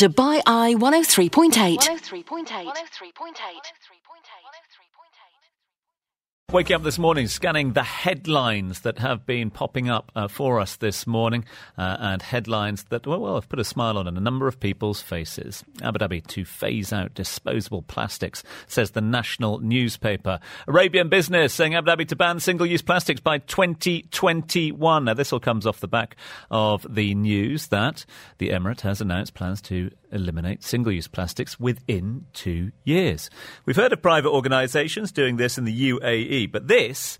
Dubai Eye 103.8. 103.8. Waking up this morning, scanning the headlines that have been popping up uh, for us this morning, uh, and headlines that, well, well, have put a smile on a number of people's faces. Abu Dhabi to phase out disposable plastics, says the national newspaper. Arabian Business saying Abu Dhabi to ban single use plastics by 2021. Now, this all comes off the back of the news that the Emirate has announced plans to eliminate single use plastics within two years. We've heard of private organisations doing this in the UAE, but this,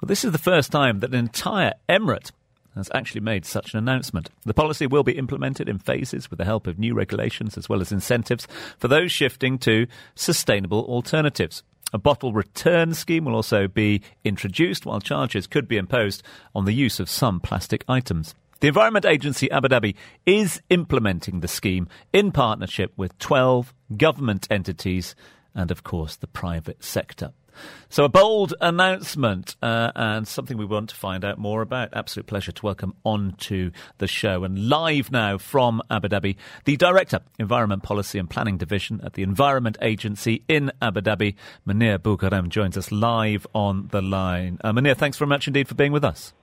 well, this is the first time that an entire emirate has actually made such an announcement. The policy will be implemented in phases with the help of new regulations as well as incentives for those shifting to sustainable alternatives. A bottle return scheme will also be introduced, while charges could be imposed on the use of some plastic items. The Environment Agency Abu Dhabi is implementing the scheme in partnership with 12 government entities and, of course, the private sector. So, a bold announcement uh, and something we want to find out more about. Absolute pleasure to welcome onto the show. And live now from Abu Dhabi, the Director, Environment Policy and Planning Division at the Environment Agency in Abu Dhabi, Monir Bou Ghanem, joins us live on the line. Uh, Monir, thanks very much indeed for being with us.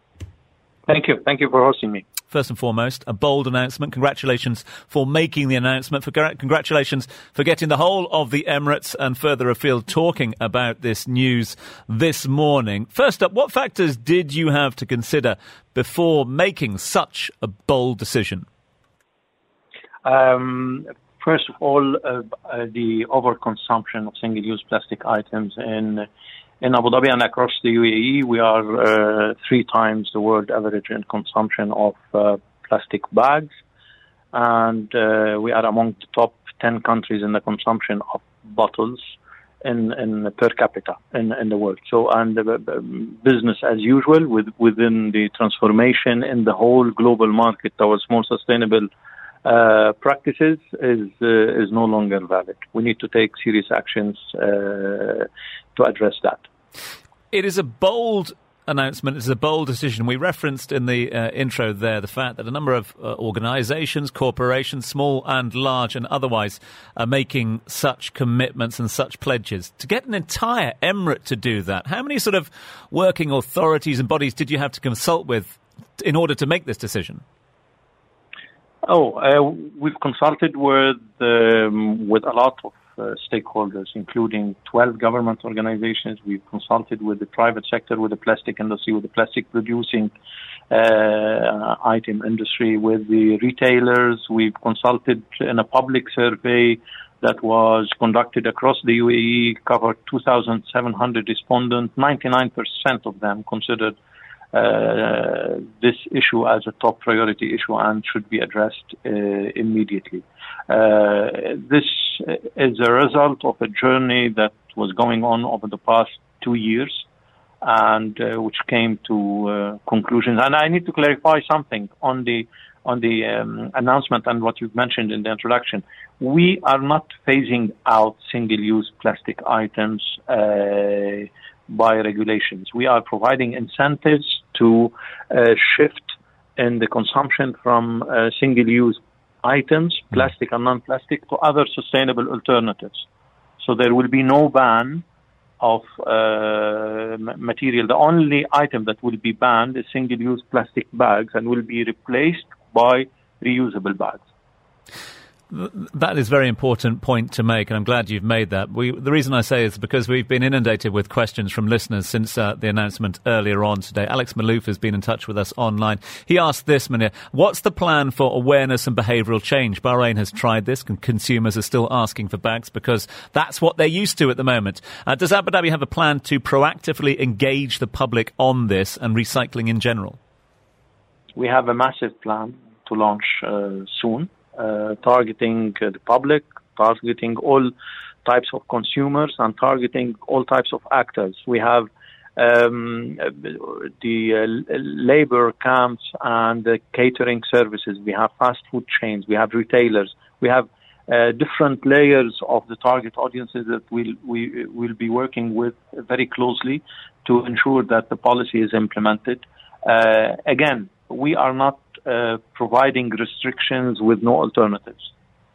Thank you. Thank you for hosting me. First and foremost, a bold announcement. Congratulations for making the announcement. For congratulations for getting the whole of the Emirates and further afield talking about this news this morning. First up, what factors did you have to consider before making such a bold decision? Um, first of all, uh, uh, the overconsumption of single-use plastic items in in Abu Dhabi and across the UAE, we are uh, three times the world average in consumption of uh, plastic bags, and uh, we are among the top 10 countries in the consumption of bottles in, in per capita in, in the world. So, and business as usual with, within the transformation in the whole global market towards more sustainable uh, practices is uh, is no longer valid. We need to take serious actions uh, to address that. It is a bold announcement. It's a bold decision. We referenced in the uh, intro there the fact that a number of uh, organisations, corporations, small and large and otherwise, are making such commitments and such pledges. To get an entire emirate to do that, how many sort of working authorities and bodies did you have to consult with in order to make this decision? Oh, uh, we've consulted with um, with a lot of uh, stakeholders, including 12 government organizations. We've consulted with the private sector, with the plastic industry, with the plastic producing uh, item industry, with the retailers. We've consulted in a public survey that was conducted across the UAE, covered 2,700 respondents. 99% of them considered uh, this issue as a top priority issue and should be addressed uh, immediately. Uh, this is a result of a journey that was going on over the past two years and uh, which came to uh, conclusions. And I need to clarify something on the on the um, announcement and what you've mentioned in the introduction. We are not phasing out single-use plastic items by regulations. We are providing incentives to uh, shift in the consumption from uh, single-use items, hmm. plastic and non-plastic, to other sustainable alternatives. So there will be no ban of uh, material. The only item that will be banned is single-use plastic bags and will be replaced by reusable bags. That is a very important point to make, and I'm glad you've made that. We, the reason I say is because we've been inundated with questions from listeners since uh, the announcement earlier on today. Alex Malouf has been in touch with us online. He asked this, Monir, what's the plan for awareness and behavioural change? Bahrain has tried this, and consumers are still asking for bags because that's what they're used to at the moment. Uh, does Abu Dhabi have a plan to proactively engage the public on this and recycling in general? We have a massive plan to launch uh, soon targeting uh, the public, targeting all types of consumers, and targeting all types of actors. We have um, the uh, labor camps and the catering services. We have fast food chains. We have retailers. We have uh, different layers of the target audiences that we'll, we will be working with very closely to ensure that the policy is implemented. Uh, again, we are not uh, providing restrictions with no alternatives.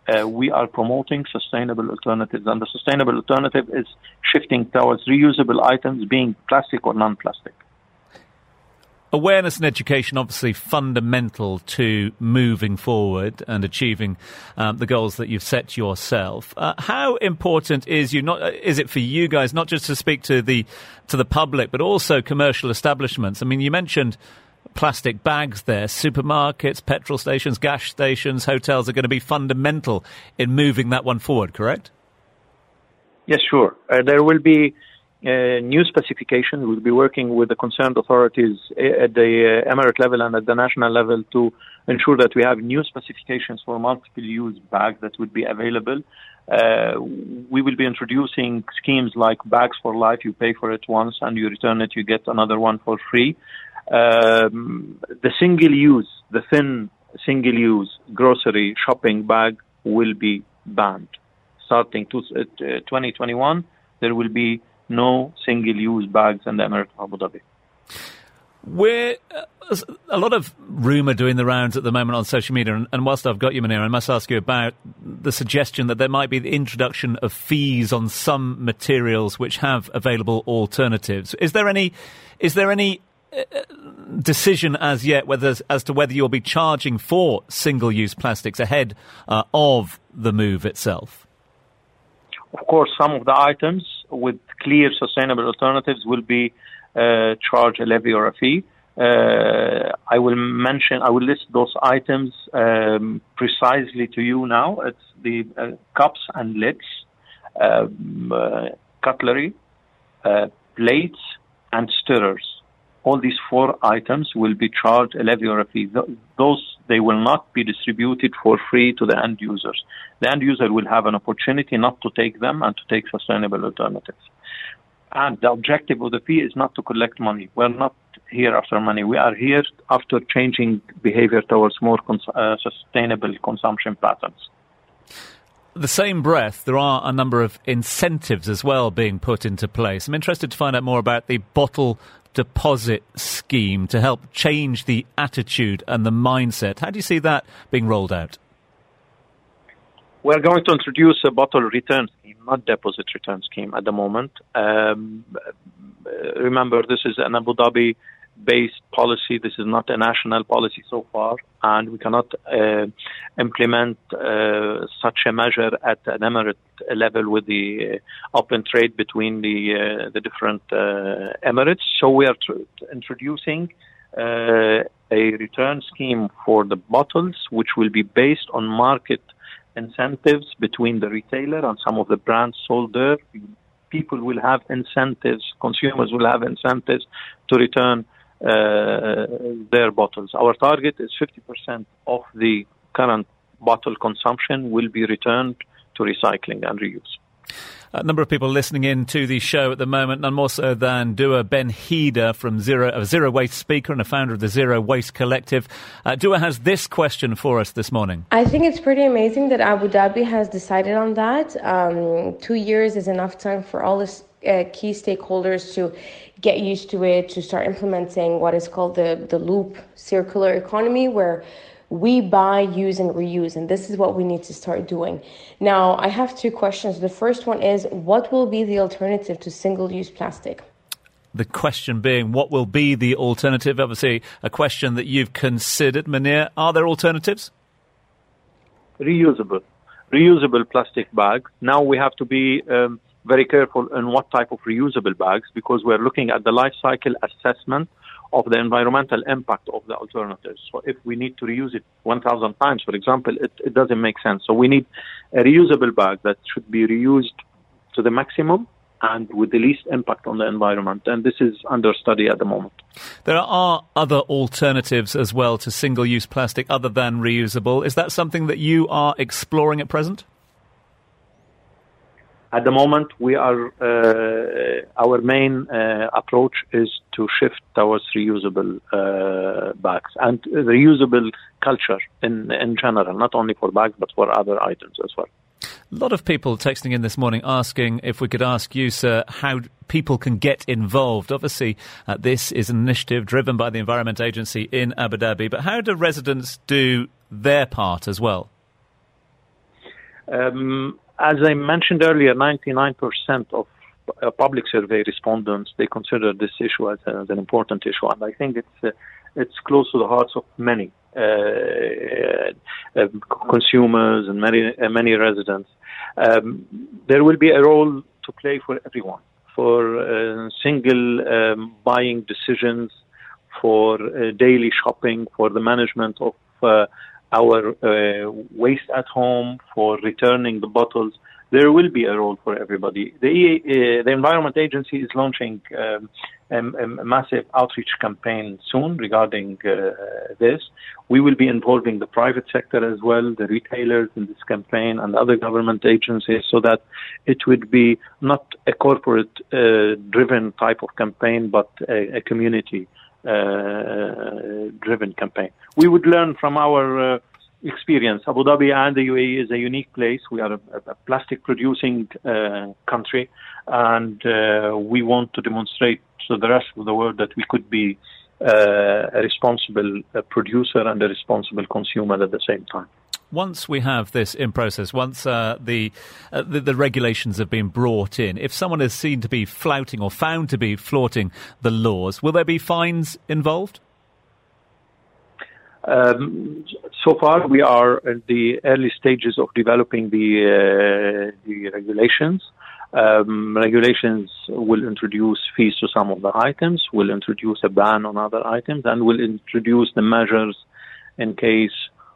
uh, we are promoting sustainable alternatives, and the sustainable alternative is shifting towards reusable items, being plastic or non-plastic awareness and education obviously fundamental to moving forward and achieving um, the goals that you've set yourself. Uh, how important is you not uh, is it for you guys not just to speak to the to the public but also commercial establishments? I mean, you mentioned plastic bags there. Supermarkets, petrol stations, gas stations, hotels are going to be fundamental in moving that one forward. Correct? Yes, sure. Uh, there will be uh, new specifications. We'll be working with the concerned authorities at the uh, emirate level and at the national level to ensure that we have new specifications for multiple-use bags that would be available. Uh, we will be introducing schemes like bags for life. You pay for it once and you return it, you get another one for free. Um, the single-use, the thin single-use grocery shopping bag will be banned. Starting to, uh, 2021, there will be no single-use bags in the Emirate of Abu Dhabi. We're uh, a lot of rumour doing the rounds at the moment on social media, and, and whilst I've got you, Monir, I must ask you about the suggestion that there might be the introduction of fees on some materials which have available alternatives. Is there any? Is there any? Decision as yet whether as to whether you'll be charging for single-use plastics ahead uh, of the move itself. Of course, some of the items with clear sustainable alternatives will be uh, charged a levy or a fee. Uh, I will mention, I will list those items um, precisely to you now. It's the uh, cups and lids, um, uh, cutlery, uh, plates, and stirrers all these four items will be charged a levy or a fee. Those they will not be distributed for free to the end users. The end user will have an opportunity not to take them and to take sustainable alternatives. And the objective of the fee is not to collect money. We're not here after money. We are here after changing behavior towards more cons- uh, sustainable consumption patterns. The same breath, there are a number of incentives as well being put into place. I'm interested to find out more about the bottle deposit scheme to help change the attitude and the mindset. How do you see that being rolled out? We're going to introduce a bottle return scheme, not deposit return scheme at the moment. Um, remember, this is an Abu Dhabi based policy. This is not a national policy so far, and we cannot uh, implement uh, such a measure at an emirate level with the uh, open trade between the uh, the different uh, emirates. So we are tr- introducing uh, a return scheme for the bottles, which will be based on market incentives between the retailer and some of the brands sold there. People will have incentives, consumers will have incentives to return their bottles. Our target is 50% of the current bottle consumption will be returned to recycling and reuse. A number of people listening in to the show at the moment, none more so than Dua Ben Hida from Zero, a Zero Waste speaker and a founder of the Zero Waste Collective. Uh, Dua has this question for us this morning. I think it's pretty amazing that Abu Dhabi has decided on that. Um, two years is enough time for all the uh, key stakeholders to get used to it, to start implementing what is called the, the loop circular economy, where we buy, use, and reuse. And this is what we need to start doing. Now, I have two questions. The first one is what will be the alternative to single use plastic? The question being, what will be the alternative? Obviously, a question that you've considered. Monir, are there alternatives? Reusable. Reusable plastic bags. Now we have to be um, very careful in what type of reusable bags because we're looking at the life cycle assessment of the environmental impact of the alternatives. So if we need to reuse it 1,000 times, for example, it, it doesn't make sense. So we need a reusable bag that should be reused to the maximum and with the least impact on the environment. And this is under study at the moment. There are other alternatives as well to single use plastic other than reusable. Is that something that you are exploring at present? At the moment, we are uh, our main uh, approach is to shift towards reusable uh, bags and reusable culture in in general, not only for bags but for other items as well. A lot of people texting in this morning asking if we could ask you, sir, how people can get involved. Obviously, uh, this is an initiative driven by the Environment Agency in Abu Dhabi, but how do residents do their part as well? Um, as I mentioned earlier, 99% of uh, public survey respondents they consider this issue as, as, an important issue, and I think it's uh, it's close to the hearts of many uh, uh consumers and many uh, many residents. Um, there will be a role to play for everyone for uh, single um, buying decisions, for daily shopping, for the management of our uh, waste at home, for returning the bottles, there will be a role for everybody. The, uh, the Environment Agency is launching um, a, a, massive outreach campaign soon regarding uh, this. We will be involving the private sector as well, the retailers in this campaign, and other government agencies, so that it would be not a corporate uh, driven type of campaign, but a, a community driven campaign. We would learn from our uh, experience. Abu Dhabi and the UAE is a unique place. We are a, a plastic producing uh, country, and uh, we want to demonstrate to the rest of the world that we could be uh, a responsible producer and a responsible consumer at the same time once we have this in process, once uh, the, uh, the, the regulations have been brought in, if someone is seen to be flouting or found to be flaunting the laws, will there be fines involved? Um, so far, we are in the early stages of developing the uh, the regulations. Um, regulations will introduce fees to some of the items, will introduce a ban on other items, and will introduce the measures in case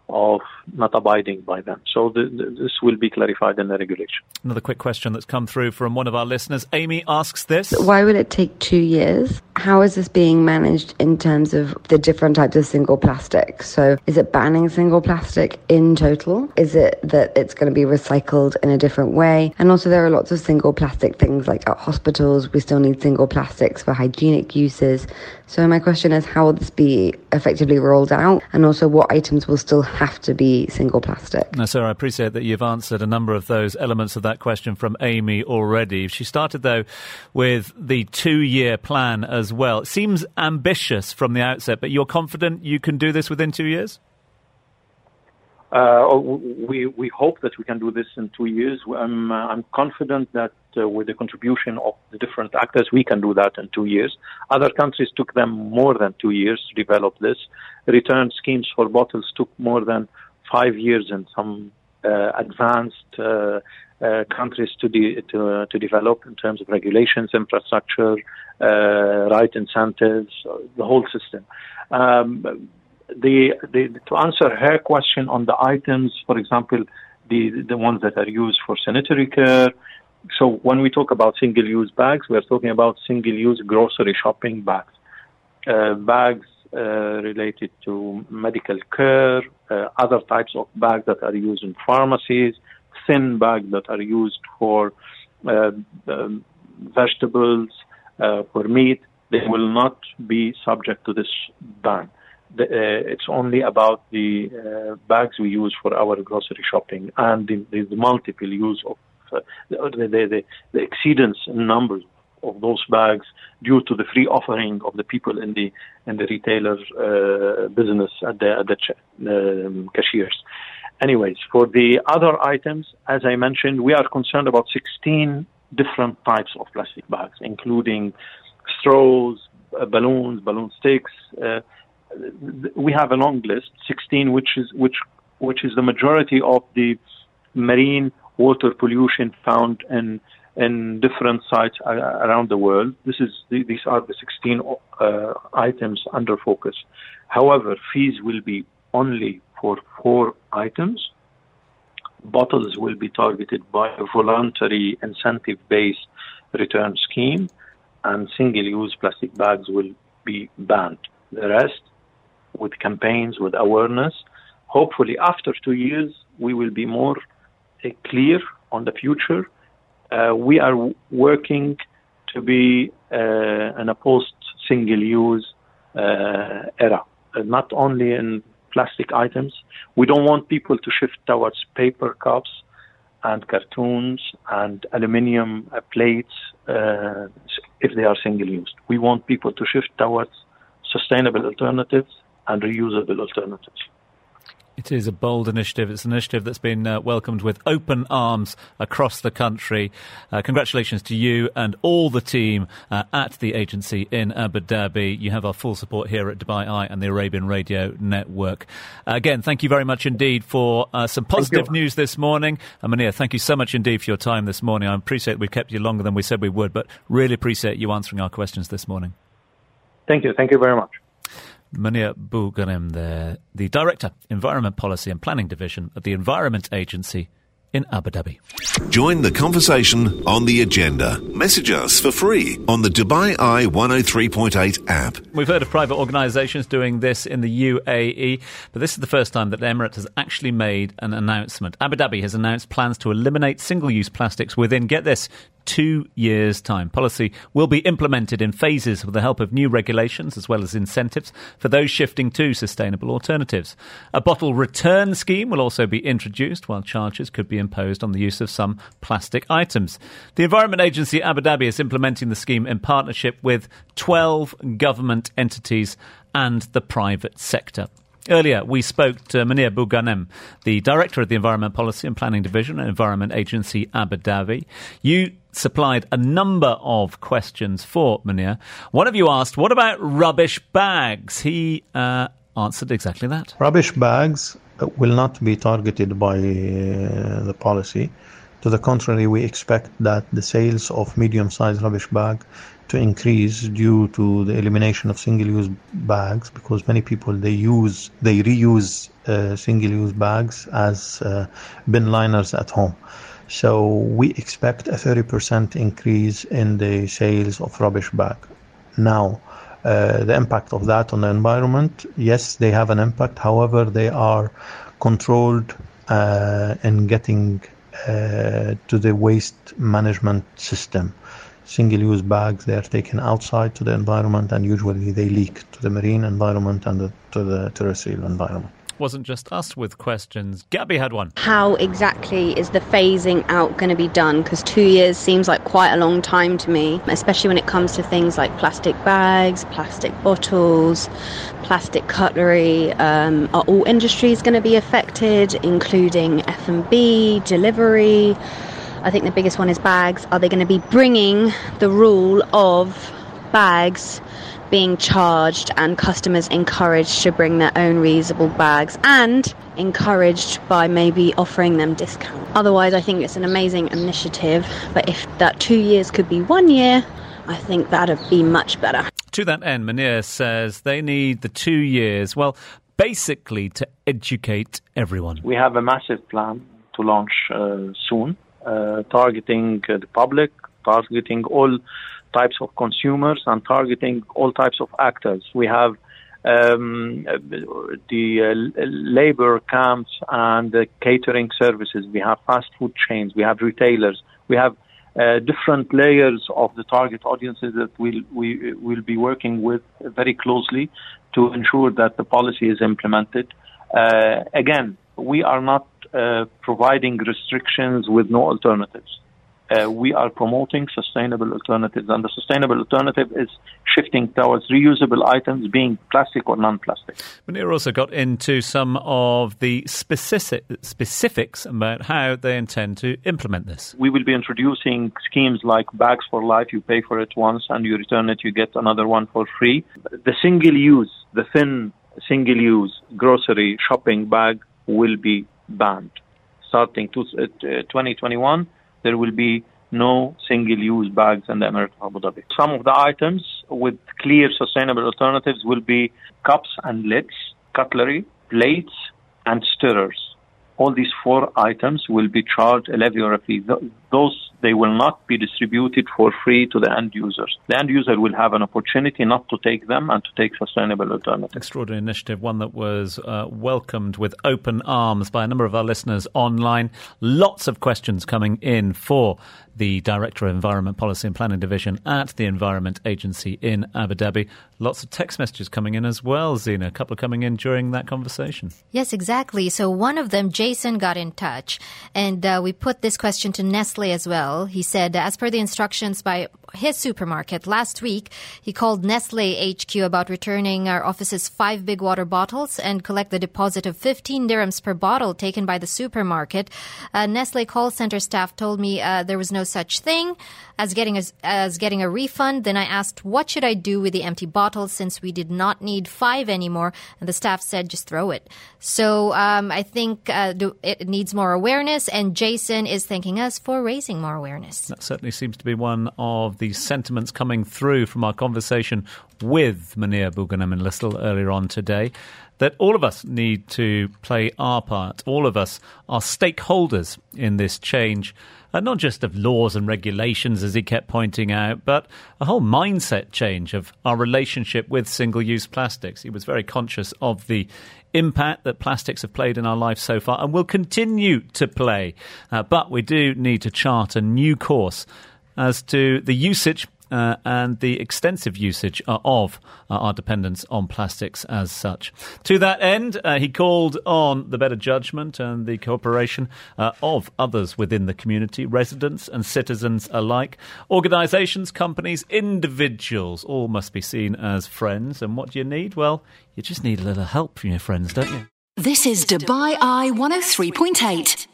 of not abiding by them. So the, the, this will be clarified in the regulation. Another quick question that's come through from one of our listeners. Amy asks this Why will it take two years? How is this being managed in terms of the different types of single plastic? So is it banning single plastic in total? Is it that it's going to be recycled in a different way? And also, there are lots of single plastic things like at hospitals, we still need single plastics for hygienic uses. So my question is, how will this be effectively rolled out? And also, what items will still have to be single plastic? Now, Sarah, I appreciate that you've answered a number of those elements of that question from Amy already. She started, though, with the two year plan as well. It seems ambitious from the outset, but you're confident you can do this within two years? Uh, we we hope that we can do this in two years. I'm uh, I'm confident that uh, with the contribution of the different actors, we can do that in two years. Other countries took them more than two years to develop this. Return schemes for bottles took more than five years in some uh, advanced uh, uh, countries to de- to to develop in terms of regulations, infrastructure, right incentives, the whole system. Um, the, the, to answer her question on the items, for example, the, the ones that are used for sanitary care. So when we talk about single-use bags, we are talking about single-use grocery shopping bags, uh, bags uh, related to medical care, uh, other types of bags that are used in pharmacies, thin bags that are used for uh, um, vegetables, uh, for meat. They will not be subject to this ban the, uh, it's only about the uh, bags we use for our grocery shopping and the, the multiple use of uh, the, the, the, exceedance in numbers of those bags due to the free offering of the people in the in the retailer uh, business at the at the ch- um, cashiers. Anyways, for the other items, as I mentioned, we are concerned about 16 different types of plastic bags, including straws, uh, balloons, balloon sticks, uh, we have a long list, 16, which is which which is the majority of the marine water pollution found in in different sites around the world. This is these are the 16 uh, items under focus. However, fees will be only for four items. Bottles will be targeted by a voluntary incentive-based return scheme, and single-use plastic bags will be banned. The rest with campaigns, with awareness. Hopefully, after two years, we will be more uh, clear on the future. Uh, we are working to be uh, in a post single use uh, era, uh, not only in plastic items. We don't want people to shift towards paper cups and cartoons and aluminium uh, plates if they are single used. We want people to shift towards sustainable alternatives and reusable alternatives. It is a bold initiative. It's an initiative that's been uh, welcomed with open arms across the country. Uh, congratulations to you and all the team uh, at the agency in Abu Dhabi. You have our full support here at Dubai Eye and the Arabian Radio Network. Again, thank you very much indeed for uh, some positive news this morning. Uh, Monir, thank you so much indeed for your time this morning. I appreciate we've kept you longer than we said we would, but really appreciate you answering our questions this morning. Thank you. Thank you very much. Monir Bou Ghanem there, the Director, Environment Policy and Planning Division at the Environment Agency in Abu Dhabi. Join the conversation on the agenda. Message us for free on the Dubai Eye 103.8 app. We've heard of private organisations doing this in the UAE, but this is the first time that the Emirate has actually made an announcement. Abu Dhabi has announced plans to eliminate single use plastics within, get this, two years' time. Policy will be implemented in phases with the help of new regulations as well as incentives for those shifting to sustainable alternatives. A bottle return scheme will also be introduced, while charges could be imposed on the use of some plastic items. The Environment Agency Abu Dhabi is implementing the scheme in partnership with 12 government entities and the private sector. Earlier, we spoke to Monir Bou Ghanem, the Director of the Environment Policy and Planning Division at Environment Agency Abu Dhabi. You supplied a number of questions for Monir. One of you asked, what about rubbish bags? He uh, answered exactly that. Rubbish bags will not be targeted by uh, the policy. To the contrary, we expect that the sales of medium sized rubbish bag to increase due to the elimination of single-use bags because many people they use they reuse uh, single-use bags as uh, bin liners at home so we expect a 30% increase in the sales of rubbish bag. Now uh, the impact of that on the environment yes they have an impact. However they are controlled uh, in getting uh, to the waste management system. Single-use bags they are taken outside to the environment and usually they leak to the marine environment and to the terrestrial environment wasn't just us with questions. Gabby had one. How exactly is the phasing out going to be done? Because two years seems like quite a long time to me, especially when it comes to things like plastic bags, plastic bottles, plastic cutlery. Um, are all industries going to be affected, including F&B, delivery? I think the biggest one is bags. Are they going to be bringing the rule of bags being charged and customers encouraged to bring their own reusable bags and encouraged by maybe offering them discount? Otherwise, I think it's an amazing initiative, but if that two years could be one year, I think that'd be much better. To that end, Monir says they need the two years, well, basically to educate everyone. We have a massive plan to launch uh, soon uh, targeting uh, the public, targeting all types of consumers, and targeting all types of actors. We have um, the uh, labor camps and the catering services. We have fast food chains. We have retailers. We have uh, different layers of the target audiences that we'll, we will be working with very closely to ensure that the policy is implemented. Uh, again, we are not uh, providing restrictions with no alternatives. Uh, we are promoting sustainable alternatives, and the sustainable alternative is shifting towards reusable items, being plastic or non-plastic. Monir also got into some of the specific, specifics about how they intend to implement this. We will be introducing schemes like bags for life. You pay for it once, and you return it, you get another one for free. The single-use, the thin single-use grocery shopping bag will be banned. Starting to, uh, 2021, there will be no single-use bags in the Emirate of Abu Dhabi. Some of the items with clear sustainable alternatives will be cups and lids, cutlery, plates, and stirrers. All these four items will be charged a levy or a fee. Those they will not be distributed for free to the end users. The end user will have an opportunity not to take them and to take sustainable alternatives. Extraordinary initiative, one that was uh, welcomed with open arms by a number of our listeners online. Lots of questions coming in for the Director of Environment Policy and Planning Division at the Environment Agency in Abu Dhabi. Lots of text messages coming in as well, Zena. A couple coming in during that conversation. Yes, exactly. So one of them, Jason, got in touch, and uh, we put this question to Nestle as well. He said, as per the instructions by his supermarket. Last week, he called Nestle HQ about returning our office's five big water bottles and collect the deposit of 15 dirhams per bottle taken by the supermarket. Uh, Nestle call center staff told me uh, there was no such thing as getting a, as getting a refund. Then I asked, what should I do with the empty bottles since we did not need five anymore? And the staff said, just throw it. So um, I think uh, it needs more awareness, and Jason is thanking us for raising more awareness. That certainly seems to be one of the sentiments coming through from our conversation with Monir and Listle earlier on today that all of us need to play our part. All of us are stakeholders in this change uh, not just of laws and regulations, as he kept pointing out, but a whole mindset change of our relationship with single use plastics. He was very conscious of the impact that plastics have played in our life so far and will continue to play. Uh, but we do need to chart a new course as to the usage uh, and the extensive usage uh, of uh, our dependence on plastics as such. To that end, uh, he called on the better judgment and the cooperation uh, of others within the community, residents and citizens alike. Organisations, companies, individuals, all must be seen as friends. And what do you need? Well, you just need a little help from your friends, don't you? This is Dubai Eye 103.8.